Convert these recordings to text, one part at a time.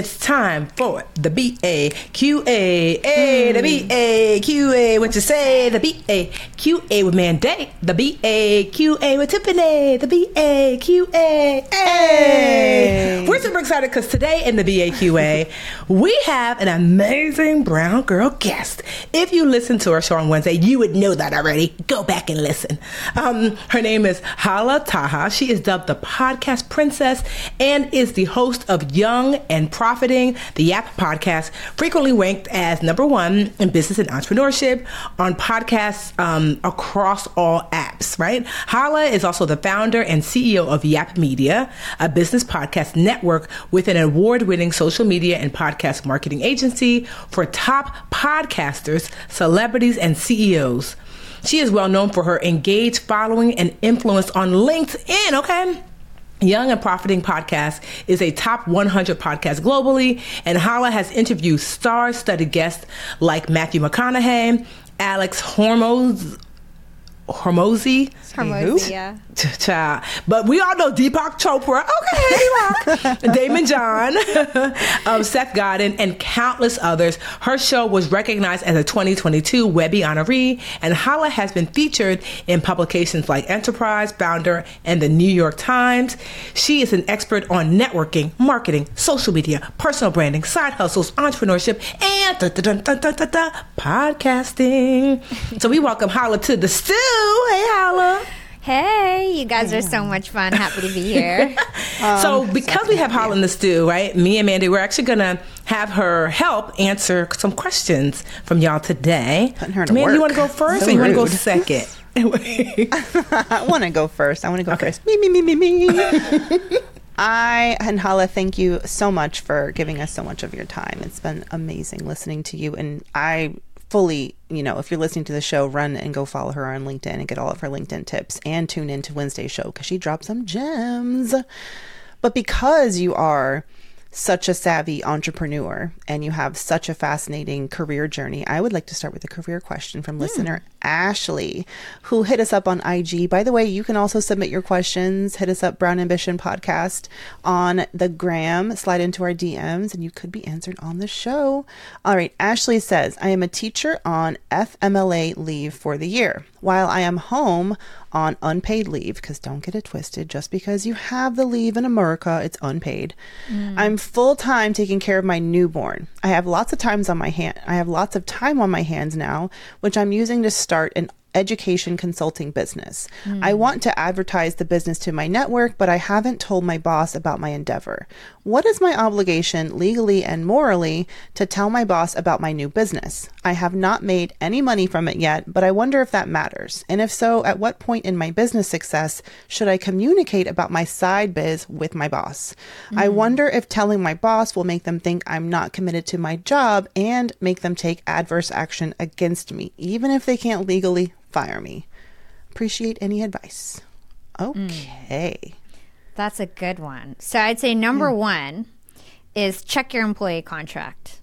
It's time for the B A Q A A the B A Q A. What you say? The B A Q A with Mandy. The B A Q A with Tiffany. The B A Q A. Hey. We're super excited because today in the B A Q A we have an amazing brown girl guest. If you listen to our show on Wednesday, you would know that already. Go back and listen. Um, her name is Hala Taha. She is dubbed the podcast princess and is the host of Young and Profiting, the Yap podcast, frequently ranked as number one in business and entrepreneurship on podcasts um, across all apps, right? Hala is also the founder and CEO of Yap Media, a business podcast network with an award winning social media and podcast marketing agency for top podcasters, celebrities, and CEOs. She is well known for her engaged following and influence on LinkedIn, okay? Young and Profiting Podcast is a top 100 podcast globally, and Hala has interviewed star studded guests like Matthew McConaughey, Alex Hormoz. Hormozi. Hormozi, yeah. Child. But we all know Deepak Chopra. Okay, Deepak. Daymond John, um, Seth Godin, and countless others. Her show was recognized as a 2022 Webby honoree, and Hala has been featured in publications like Enterprise, Founder, and the New York Times. She is an expert on networking, marketing, social media, personal branding, side hustles, entrepreneurship, and podcasting. so we welcome Hala to the stew. Hey, Hala. Hey, you guys are so much fun. Happy to be here. um, so, because we have Hala in the stew, right? Me and Mandy, we're actually going to have her help answer some questions from y'all today. Putting her to Mandy, work. you want to go first So or you want to go second? I want to go first. I want to go Okay. first. Me, me, me, me, me. I and Hala, thank you so much for giving us so much of your time. It's been amazing listening to you, and I fully, you know, if you're listening to the show, run and go follow her on LinkedIn and get all of her LinkedIn tips, and tune into Wednesday's show because she drops some gems. But because you are such a savvy entrepreneur and you have such a fascinating career journey, I would like to start with a career question from hmm. listener Ashley, who hit us up on IG. By the way, you can also submit your questions. Hit us up, Brown Ambition Podcast, on the gram. Slide into our DMs and you could be answered on the show. All right. Ashley says, I am a teacher on FMLA leave for the year. While I am home on unpaid leave, because don't get it twisted, just because you have the leave in America, it's unpaid. Mm. I'm full time taking care of my newborn. I have lots of times on my hand. I have lots of time on my hands now, which I'm using to start an education consulting business. Hmm. I want to advertise the business to my network, but I haven't told my boss about my endeavor. What is my obligation legally and morally to tell my boss about my new business? I have not made any money from it yet, but I wonder if that matters. And if so, at what point in my business success should I communicate about my side biz with my boss? I hmm. wonder if telling my boss will make them think I'm not committed to my job and make them take adverse action against me, even if they can't legally fire me. Appreciate any advice. Okay. That's a good one. So I'd say number hmm. one is check your employee contract.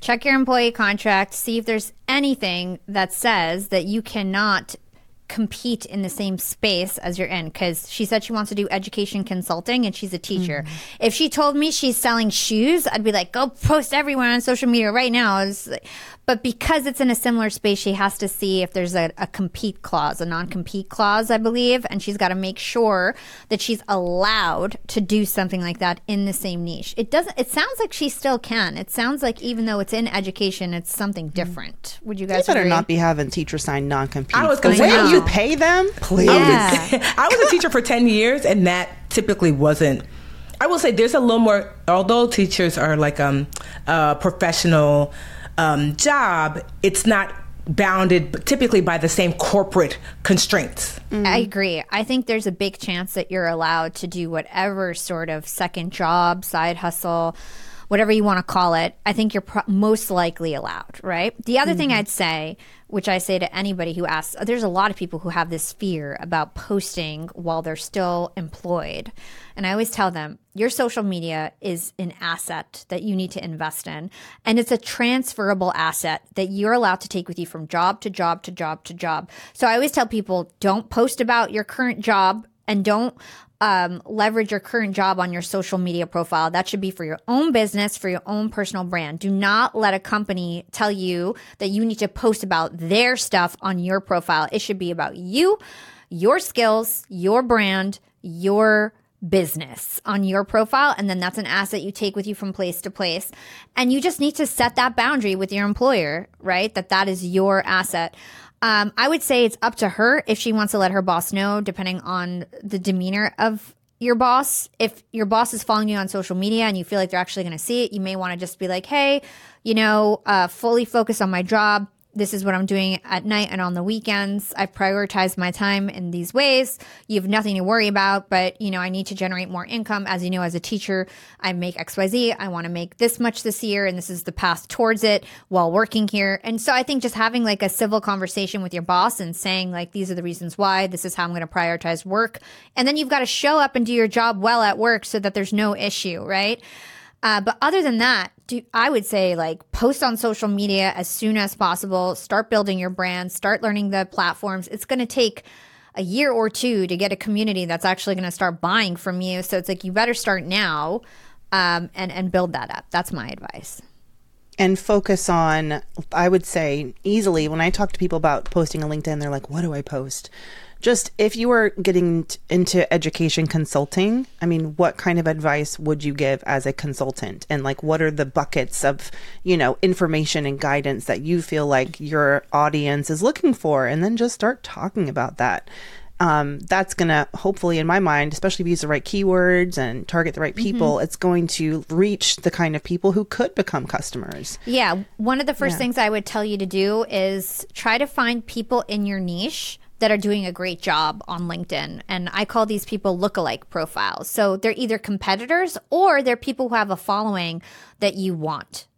Check your employee contract, see if there's anything that says that you cannot compete in the same space as you're in because she said she wants to do education consulting and she's a teacher. Mm-hmm. If she told me she's selling shoes, I'd be like, go post everywhere on social media right now. Like- but because it's in a similar space, she has to see if there's a, a compete clause, a non compete clause, I believe. And she's got to make sure that she's allowed to do something like that in the same niche. It doesn't, it sounds like she still can. It sounds like even though it's in education, it's something mm-hmm. different. Would you They guys better agree? not be having teachers sign non-compete. I was gonna way say- you pay them, please. Yeah. I was a teacher for 10 years, and that typically wasn't. I will say there's a little more, although teachers are like um, a professional um, job, it's not bounded typically by the same corporate constraints. I agree. I think there's a big chance that you're allowed to do whatever sort of second job, side hustle, whatever you want to call it. I think you're pro- most likely allowed, right? The other thing I'd say, which I say to anybody who asks, there's a lot of people who have this fear about posting while they're still employed. And I always tell them, your social media is an asset that you need to invest in. And it's a transferable asset that you're allowed to take with you from job to job to job to job. So I always tell people don't post about your current job and don't um, leverage your current job on your social media profile. That should be for your own business, for your own personal brand. Do not let a company tell you that you need to post about their stuff on your profile. It should be about you, your skills, your brand, your business on your profile. And then that's an asset you take with you from place to place. And you just need to set that boundary with your employer, right? That that is your asset. Um, I would say it's up to her if she wants to let her boss know, depending on the demeanor of your boss. If your boss is following you on social media and you feel like they're actually going to see it, you may want to just be like, hey, you know, uh, fully focus on my job. This is what I'm doing at night and on the weekends. I've prioritized my time in these ways. You have nothing to worry about, but you know, I need to generate more income. As you know, as a teacher, I make XYZ. I want to make this much this year, and this is the path towards it while working here. And so I think just having like a civil conversation with your boss and saying, like, these are the reasons why, this is how I'm going to prioritize work. And then you've got to show up and do your job well at work so that there's no issue, right? Uh, but other than that, do, I would say like post on social media as soon as possible. Start building your brand. Start learning the platforms. It's going to take a year or two to get a community that's actually going to start buying from you. So it's like you better start now um, and and build that up. That's my advice. and focus on i would say easily when i talk to people about posting a linkedin they're like what do i post just if you were getting t- into education consulting i mean what kind of advice would you give as a consultant? And like what are the buckets of you know information and guidance that you feel like your audience is looking for? And then just start talking about that. Um, that's going to hopefully in my mind especially if you use the right keywords and target the right people it's going to reach the kind of people who could become customers. Yeah, one of the first things I would tell you to do is try to find people in your niche that are doing a great job on LinkedIn. And I call these people lookalike profiles. So they're either competitors or they're people who have a following that you want.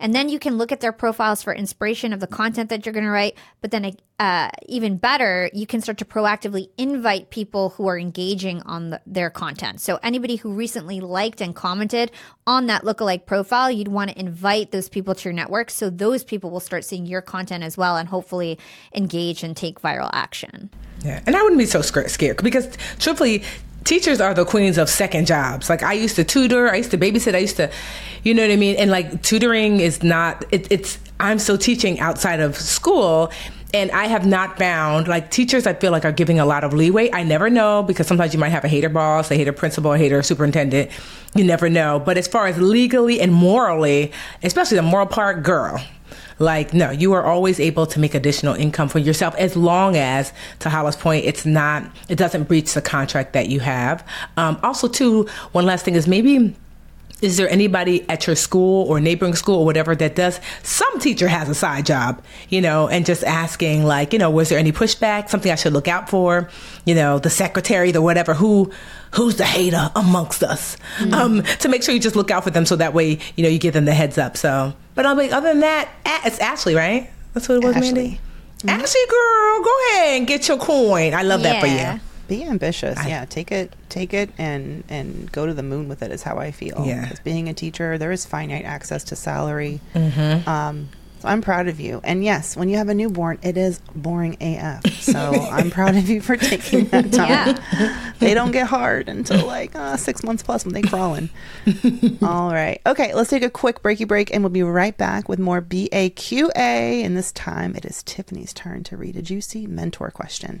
And then you can look at their profiles for inspiration of the content that you're going to write. But then, uh, even better, you can start to proactively invite people who are engaging on the, their content. So, anybody who recently liked and commented on that lookalike profile, you'd want to invite those people to your network. So, those people will start seeing your content as well and hopefully engage and take viral action. Yeah, and I wouldn't be so scared because truthfully, teachers are the queens of second jobs. Like I used to tutor, I used to babysit, I used to, you know what I mean. And like tutoring is not. It, it's I'm still teaching outside of school. And I have not found like teachers. I feel like are giving a lot of leeway. I never know because sometimes you might have a hater boss, a hater principal, a hater superintendent. You never know. But as far as legally and morally, especially the moral part, girl, like no you are always able to make additional income for yourself as long as to Hala's point it's not it doesn't breach the contract that you have. Um, also too one last thing is maybe is there anybody at your school or neighboring school or whatever that does some teacher has a side job you know and just asking like you know was there any pushback something i should look out for? You know the secretary the whatever who who's the hater amongst us? Um, to make sure you just look out for them so that way you know you give them the heads up so. But i'm like other than that it's ashley right? That's what it was mandy? Ashley. ashley girl go ahead and get your coin. I love that for you be ambitious yeah take it take it and and go to the moon with it is how i feel Yeah. as being a teacher there is finite access to salary Mm-hmm. um So I'm proud of you. And yes, when you have a newborn, it is boring AF. So I'm proud of you for taking that time. Yeah. They don't get hard until like uh, six months plus when they crawling. All right. Okay, let's take a quick breaky break and we'll be right back with more BAQA. And this time it is Tiffany's turn to read a juicy mentor question.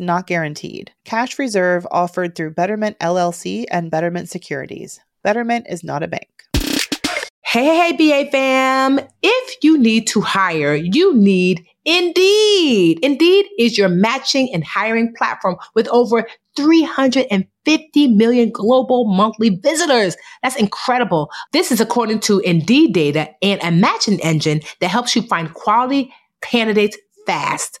not guaranteed. Cash reserve offered through Betterment LLC and Betterment Securities. Betterment is not a bank. Hey, hey, hey, BA fam. If you need to hire, you need Indeed. Indeed is your matching and hiring platform with over 350 million global monthly visitors. That's incredible. This is according to Indeed data and a matching engine that helps you find quality candidates fast.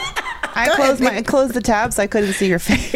I Go closed ahead. my I closed the tab so I couldn't see your face.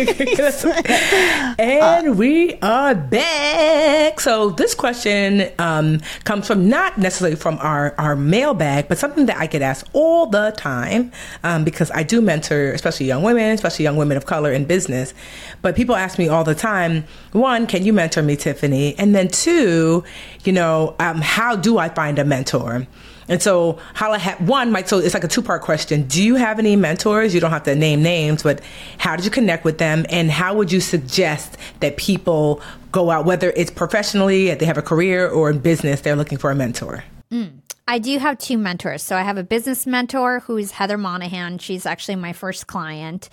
and we are back. So this question um, comes from not necessarily from our, our mailbag, but something that I get asked all the time um, because I do mentor, especially young women, especially young women of color in business. But people ask me all the time, one, can you mentor me, Tiffany? And then two, you know, um, how do I find a mentor? And so, Hala had one, Mike. So it's like a two part question. Do you have any mentors? You don't have to name names, but how did you connect with them and how would you suggest that people go out, whether it's professionally, they have a career or in business, they're looking for a mentor? Mm. I do have two mentors. So I have a business mentor who's Heather Monahan. She's actually my first client.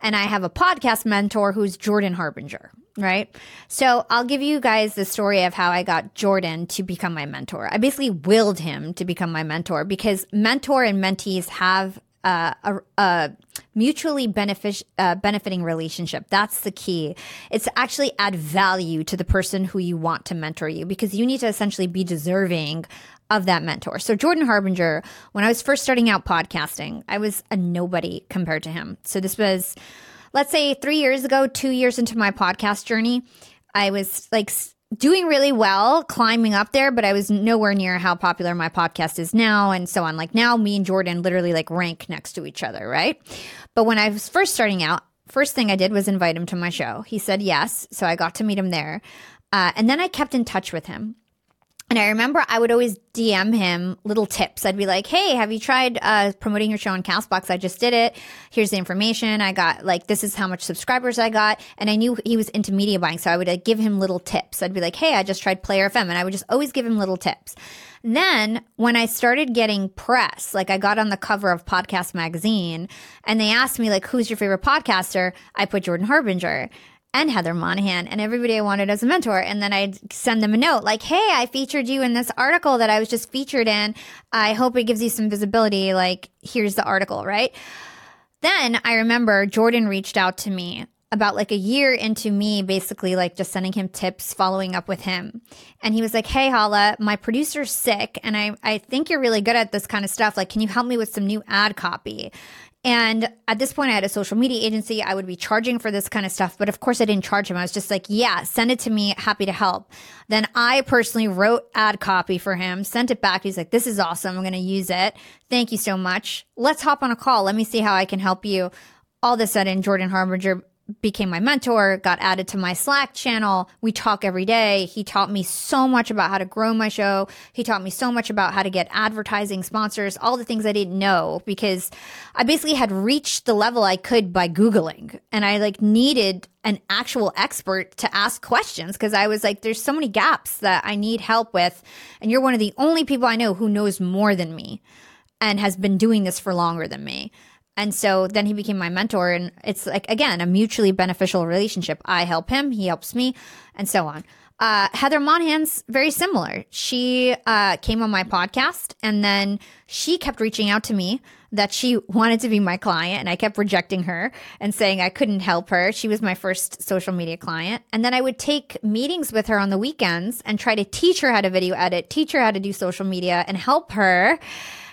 And I have a podcast mentor who's Jordan Harbinger, right? So I'll give you guys the story of how I got Jordan to become my mentor. I basically willed him to become my mentor because mentor and mentees have uh, a, a mutually benefic- uh, benefiting relationship. That's the key. It's actually add value to the person who you want to mentor you because you need to essentially be deserving of that mentor. So Jordan Harbinger, when I was first starting out podcasting, I was a nobody compared to him. So this was, let's say, three years ago, two years into my podcast journey. I was like doing really well, climbing up there, but I was nowhere near how popular my podcast is now and so on. Like now, me and Jordan literally like rank next to each other, right? But when I was first starting out, first thing I did was invite him to my show. He said yes, so I got to meet him there. Uh, and then I kept in touch with him. And I remember I would always DM him little tips. I'd be like, "Hey, have you tried uh, promoting your show on Castbox? I just did it. Here's the information. I got like this is how much subscribers I got." And I knew he was into media buying, so I would like, give him little tips. I'd be like, "Hey, I just tried Player FM," and I would just always give him little tips. Then, when I started getting press, like I got on the cover of Podcast Magazine, and they asked me like, "Who's your favorite podcaster?" I put Jordan Harbinger and Heather Monahan and everybody I wanted as a mentor. And then I'd send them a note like, Hey, I featured you in this article that I was just featured in. I hope it gives you some visibility. Like, here's the article, right? Then I remember Jordan reached out to me about like a year into me basically like just sending him tips following up with him and he was like hey hala my producer's sick and i i think you're really good at this kind of stuff like can you help me with some new ad copy and at this point, I had a social media agency. I would be charging for this kind of stuff. But of course, I didn't charge him. I was just like, yeah, send it to me. Happy to help. Then I personally wrote ad copy for him, sent it back. He's like, this is awesome. I'm going to use it. Thank you so much. Let's hop on a call. Let me see how I can help you. All of a sudden, Jordan Harbinger became my mentor, got added to my Slack channel. We talk every day. He taught me so much about how to grow my show. He taught me so much about how to get advertising sponsors, all the things I didn't know because I basically had reached the level I could by Googling and I like needed an actual expert to ask questions because I was like, there's so many gaps that I need help with. And you're one of the only people I know who knows more than me and has been doing this for longer than me. And so then he became my mentor. And it's like, again, a mutually beneficial relationship. I help him, he helps me, and so on. Uh, Heather Monahan's very similar. She uh, came on my podcast and then she kept reaching out to me that she wanted to be my client and I kept rejecting her and saying I couldn't help her. She was my first social media client. And then I would take meetings with her on the weekends and try to teach her how to video edit, teach her how to do social media and help her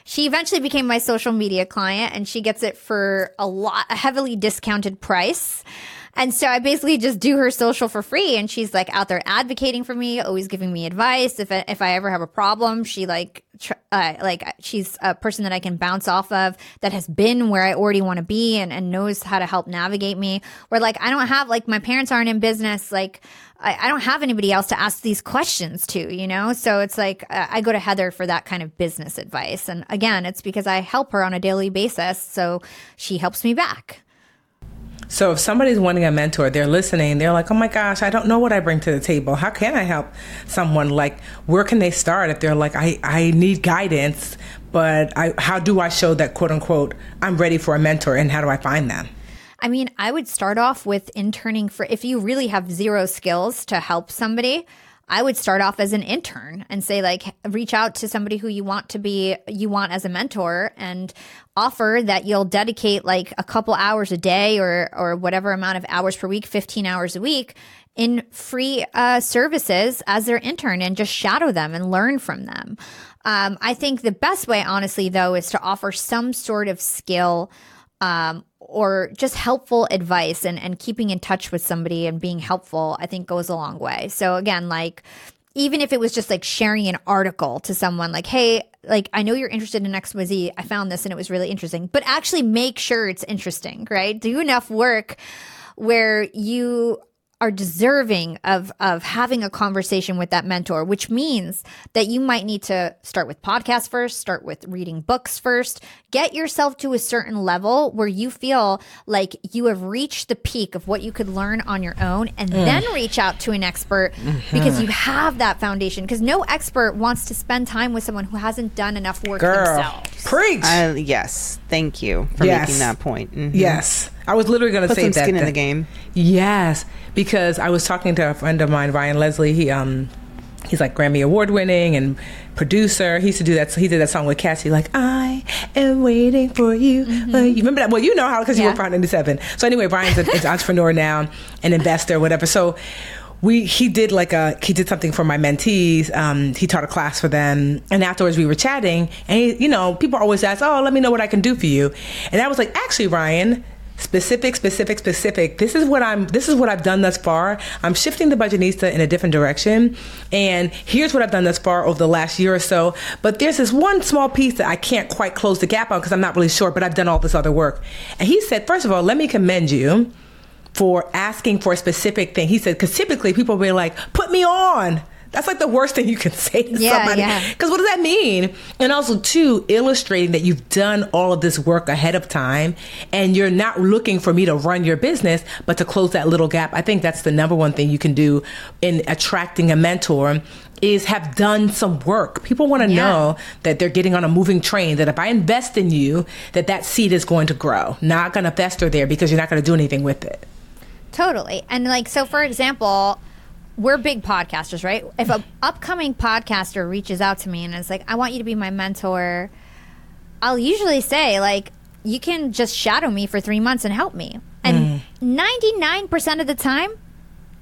she eventually became my social media client and she gets it for a lot, a heavily discounted price. And so I basically just do her social for free and she's like out there advocating for me, always giving me advice. If, if I ever have a problem, she like, tr- uh, like she's a person that I can bounce off of that has been where I already want to be and, and knows how to help navigate me. Where like, I don't have, like, my parents aren't in business. Like, I, I don't have anybody else to ask these questions to, you know? So it's like uh, I go to Heather for that kind of business advice. And again, it's because I help her on a daily basis. So she helps me back. So if somebody's wanting a mentor, they're listening, they're like, oh my gosh, I don't know what I bring to the table. How can I help someone? Like, where can they start if they're like, I, I need guidance, but I, how do I show that quote unquote, I'm ready for a mentor and how do I find them? I mean, I would start off with interning for if you really have zero skills to help somebody. I would start off as an intern and say like reach out to somebody who you want to be you want as a mentor and offer that you'll dedicate like a couple hours a day or or whatever amount of hours per week, 15 hours a week in free uh, services as their intern and just shadow them and learn from them. Um, I think the best way, honestly, though, is to offer some sort of skill um, or just helpful advice and, and keeping in touch with somebody and being helpful, I think goes a long way. So again, like even if it was just like sharing an article to someone like, hey, like I know you're interested in XYZ. I found this and it was really interesting. But actually make sure it's interesting, right? Do enough work where you are deserving of of having a conversation with that mentor which means that you might need to start with podcasts first start with reading books first get yourself to a certain level where you feel like you have reached the peak of what you could learn on your own and Mm. then reach out to an expert Mm-hmm. because you have that foundation because no expert wants to spend time with someone who hasn't done enough work Girl, themselves preach. Uh, yes, thank you for Yes. making that point. Mhm. yes, I was literally going to Put say some that. skin in the game. Yes, because I was talking to a friend of mine, Ryan Leslie. He um, he's like Grammy award winning and producer. He used to do that. So He did that song with Cassie, like I am waiting for you. for you. Remember that? Well, you know how because you Yeah. were part ninety seven. So anyway, Brian's an an entrepreneur now, an investor, whatever. So. We he did like a he did something for my mentees. Um, he taught a class for them, and afterwards we were chatting. And he, you know, people always ask, "Oh, let me know what I can do for you." And I was like, "Actually, Ryan, specific specific specific. This is what i'm this is what i've done thus far. I'm shifting the Budgetnista in a different direction. And here's what i've done thus far over the last year or so. But there's this one small piece that i can't quite close the gap on because i'm not really sure but i've done all this other work. And he said first of all let me commend you for asking for a specific thing. He said because typically people will be like put me on that's like the worst thing you can say to Yeah, somebody yeah. because what does that mean? And also, too, illustrating that you've done all of this work ahead of time and you're not looking for me to run your business, but to close that little gap. I think that's the number one thing you can do in attracting a mentor is have done some work. People want to Yeah. know that they're getting on a moving train, that if I invest in you, that that seed is going to grow, not going to fester there because you're not going to do anything with it. Totally. And like so for example, we're big podcasters, right? If an upcoming podcaster reaches out to me and is like, I want you to be my mentor, I'll usually say, like, you can just shadow me for three months and help me. And mm. 99% of the time,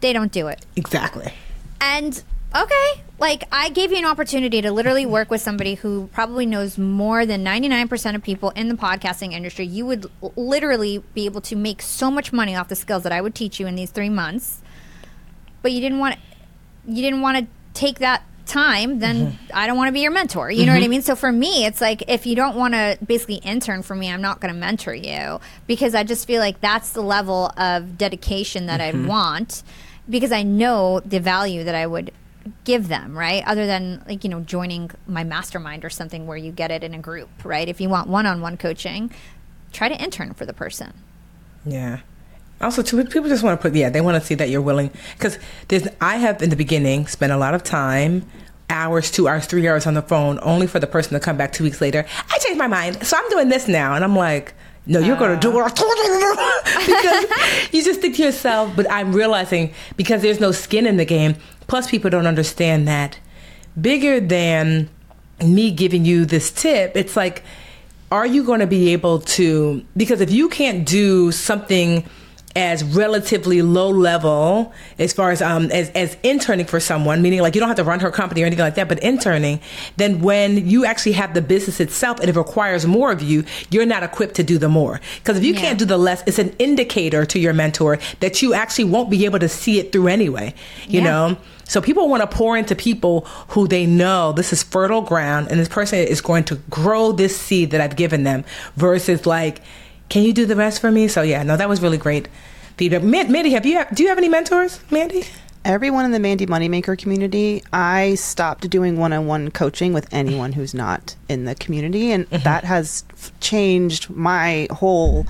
they don't do it. Exactly. And okay, like I gave you an opportunity to literally work with somebody who probably knows more than 99% of people in the podcasting industry. You would l- literally be able to make so much money off the skills that I would teach you in these 3 months. But you didn't want you didn't want to take that time, then mm-hmm. I don't want to be your mentor. You know what I mm-hmm. mean? So for me, it's like if you don't want to basically intern for me, I'm not going to mentor you because I just feel like that's the level of dedication that I'd mm-hmm. want because I know the value that I would give them, right? Other than like, you know, joining my mastermind or something where you get it in a group, right? If you want one-on-one coaching, try to intern for the person. Yeah. Also, too, people just want to put, yeah, they want to see that you're willing. Because there's, I have in the beginning spent a lot of time, hours, two hours, three hours on the phone, only for the person to come back two weeks later. I changed my mind, so I'm doing this now, and I'm like, no, you're going to do what I told you to do. because you just think to yourself, but I'm realizing because there's no skin in the game. Plus, people don't understand that bigger than me giving you this tip. It's like, are you going to be able to? Because if you can't do something as relatively low level as far as um as, as interning for someone meaning like you don't have to run her company or anything like that but interning then when you actually have the business itself and it requires more of you you're not equipped to do the more because if you Yeah. can't do the less it's an indicator to your mentor that you actually won't be able to see it through anyway you Yeah. know so people want to pour into people who they know this is fertile ground and this person is going to grow this seed that I've given them versus like, can you do the rest for me? So yeah, no, that was really great feedback. Man- Mandy, have you do you have any mentors, Mandy? Everyone in the Mandy Moneymaker community, I stopped doing one on one coaching with anyone who's not in the community. And mm-hmm. that has f- changed my whole,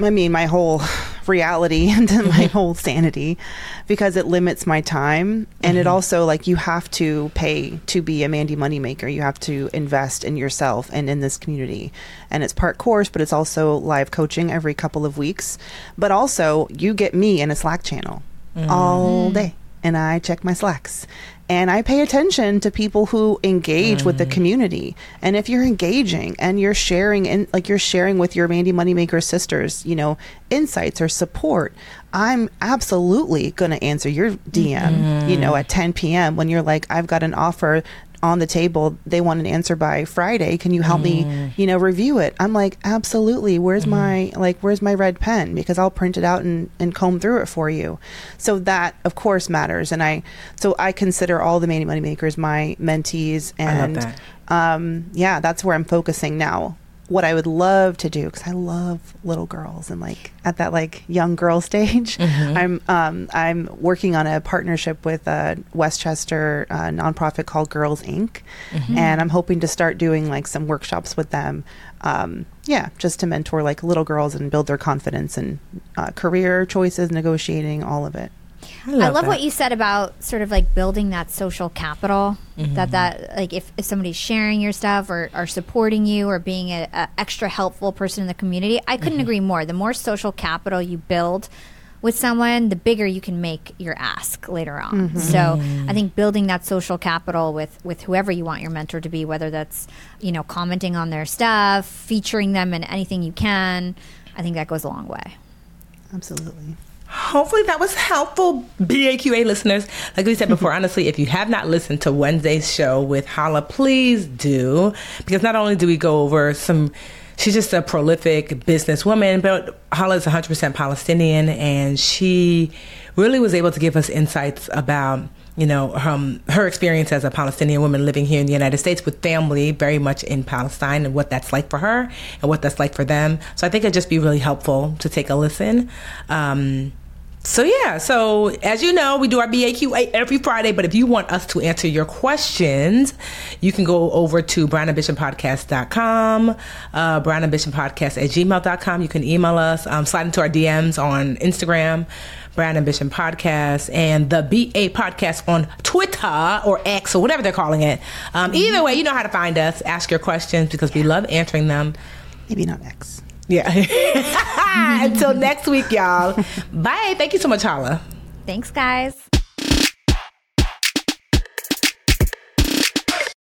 I mean, my whole reality and my mm-hmm. whole sanity because it limits my time. And it mm-hmm. also, like, you have to pay to be a Mandy Moneymaker. You have to invest in yourself and in this community. And it's part course, but it's also live coaching every couple of weeks. But also, you get me in a Slack channel mm-hmm. all day and I check my slacks and I pay attention to people who engage with the mm. community. And if you're engaging and you're sharing and like you're sharing with your Mandy Moneymaker sisters, you know, insights or support, I'm absolutely going to answer your DM, you know, mm-hmm. at 10 p.m. when you're like, I've got an offer on the table. They want an answer by Friday. Can you help me, you know, review it? I'm like, absolutely. Where's my like where's my red pen? Because I'll print it out and, and comb through it for you. So that of course matters. And I so I consider all the Mandy Money Makers my mentees and um yeah, that's where I'm focusing now. What I would love to do because I love little girls and like at that like young girl stage, I'm um, I'm working on a partnership with a Westchester uh, nonprofit called Girls Inc. and I'm hoping to start doing like some workshops with them. Um, yeah, just to mentor like little girls and build their confidence and uh, career choices, negotiating, all of it. I love that. what you said about sort of like building that social capital. That mm-hmm. that like if, if somebody's sharing your stuff or, or supporting you or being a, a extra helpful person in the community, I couldn't mm-hmm. agree more. The more social capital you build with someone, the bigger you can make your ask later on. Mm-hmm. So I think building that social capital with with whoever you want your mentor to be, whether that's you know commenting on their stuff, featuring them in anything you can, I think that goes a long way. Absolutely. Hopefully that was helpful, BAQA listeners. Like we said before, honestly, if you have not listened to Wednesday's show with Hala, please do. Because not only do we go over some, she's just a prolific businesswoman, but Hala is 100% Palestinian, and she really was able to give us insights about you know, um, her experience as a Palestinian woman living here in the United States with family very much in Palestine and what that's like for her and what that's like for them. So I think it'd just be really helpful to take a listen. Um, so yeah, so as you know, we do our BAQA every Friday, but if you want us to answer your questions, you can go over to brownambitionpodcast.com, uh, brownambitionpodcast at gmail.com. You can email us, um, slide into our DMs on Instagram, Brown Ambition Podcast, and the BA Podcast on Twitter or X or whatever they're calling it. Um, either way, you know how to find us. Ask your questions because we love answering them. Maybe not X. Yeah. Until next week, y'all. Bye. Thank you so much, Hala. Thanks, guys.